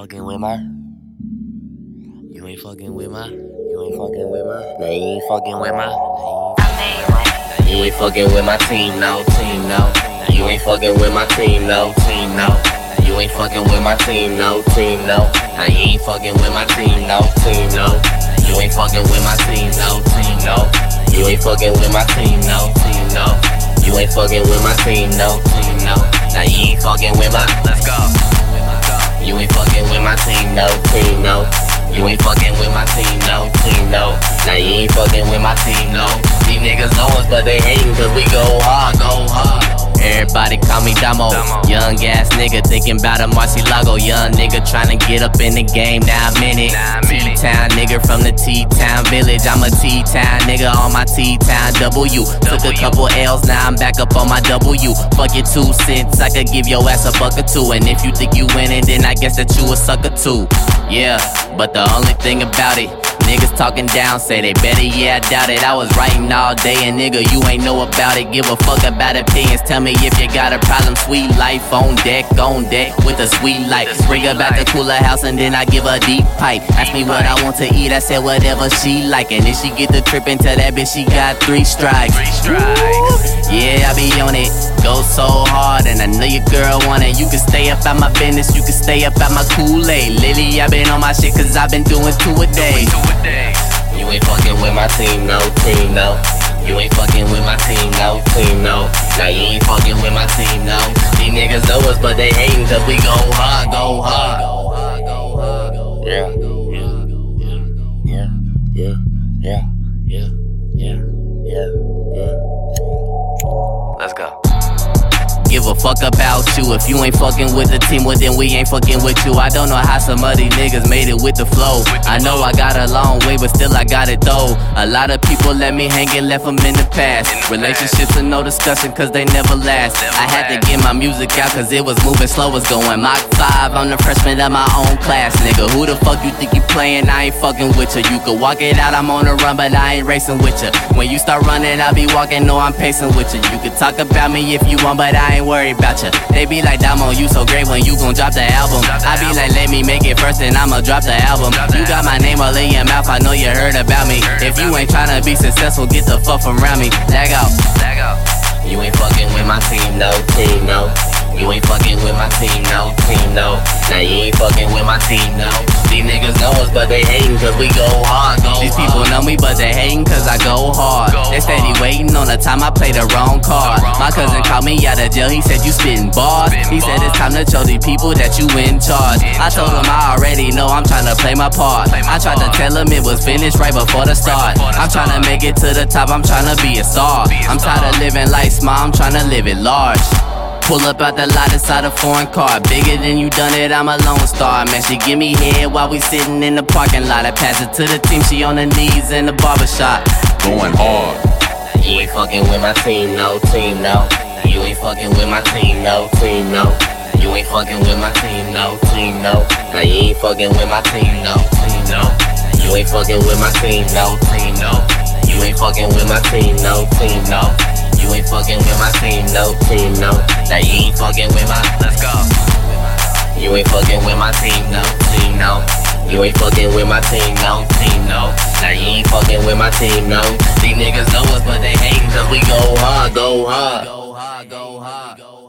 fucking with my. You ain't fucking with my. You ain't fucking with my. Nah, you ain't fucking with my. You ain't fucking with my team, no team, no. You ain't fucking with my team, no team, no. You ain't fucking with my team, no team, no. Nah, you ain't fucking with my team, no team, no. You ain't fucking with my team, no team, no. You ain't fucking with my team, no team, no. You ain't fucking with my team, no team, no. Now you ain't fucking with my. Let's go. You ain't fucking with my team, no team, no. You ain't fucking with my team, no team, no. Now you ain't fucking with my team, no. These niggas know us, but they hating cause we go hard, go hard. Everybody call me Domo. Young ass nigga thinking about a Murcielago. Young nigga trying to get up in the game. Now I'm in it. T-Town nigga from the T-Town village. I'm a T-Town nigga on my T-Town W. Took a couple L's, now I'm back up on my W. Fuck your two cents, I could give your ass a buck or two. And if you think you winning, then I guess that you a sucker too. Yeah, but the only thing about it. Niggas talking down, say they better, yeah, I doubt it. I was writing all day, and nigga, you ain't know about it. Give a fuck about opinions. Tell me if you got a problem. Sweet life on deck, on deck with a sweet life. Bring her back to cooler house, and then I give her a deep pipe. Ask me what I want to eat, I said whatever she like. And if she get the trip into that bitch, she got three strikes. Yeah, I be on it. Go so hard, and I know your girl want it. You can stay up at my business, you can stay up at my Kool-Aid. Lily, I been on my shit, cause I been doing two a day. You ain't fucking with my team, no team, no. You ain't fucking with my team, no team, no. Now you ain't fucking with my team, no. These niggas know us, but they hating cause we go hard, go hard. A fuck about you. If you ain't fucking with the team, well then we ain't fucking with you. I don't know how some of these niggas made it with the flow. I know I got a long way, but still I got it though. A lot of people let me hang and left them in the past. Relationships are no discussion cause they never last. I had to get my music out cause it was moving slow, was going Mach 5. I'm the freshman of my own class, nigga. Who the fuck you think you playing? I ain't fucking with you. You could walk it out, I'm on a run, but I ain't racing with you. When you start running, I'll be walking, no, I'm pacing with you. You could talk about me if you want, but I ain't worried about you. They be like, Domo, you so great when you gon' drop the album. I be like, let me make it first, and I'ma drop the album. You got my name all in your mouth, I know you heard about me. If you ain't tryna be successful, get the fuck from around me. Lag out. Lag out. You ain't fucking with my team, no team, no. You ain't fucking with my team, no team, no. Now you ain't fucking with my team, no. These niggas know us, but they hating cause we go hard. Go These people know me, but they hating cause I go hard. They steady waiting on the time I play the wrong card. My cousin called me out of jail, he said you spitting bars. He said it's time to show these people that you in charge. I told him I already know I'm trying to play my part. I tried to tell him it was finished right before the start. I'm trying to make it to the top, I'm trying to be a star. I'm tired of living life small, I'm trying to live it large. Pull up out the lot inside a foreign car. Bigger than you done it, I'm a lone star. Man, she give me head while we sitting in the parking lot. I pass it to the team, she on her knees in the barbershop. Going hard. You ain't fucking with my team, no team, no. You ain't fucking with my team, no team, no. You ain't fucking with my team, no team, no. Now you ain't fucking with my team, no team, no. You ain't fucking with my team, no team, no. You ain't fucking with my team, no team, no. You ain't fucking with my team, no team, no. Now you ain't fucking with my. Let's go. You ain't fucking with my team, no team, no. You ain't fucking with my team, no team, no. Now you ain't fucking with my team, no. These niggas know us, but they hating cause we go hard, go hard. Go hard, go hard, go hard, go hard, go hard.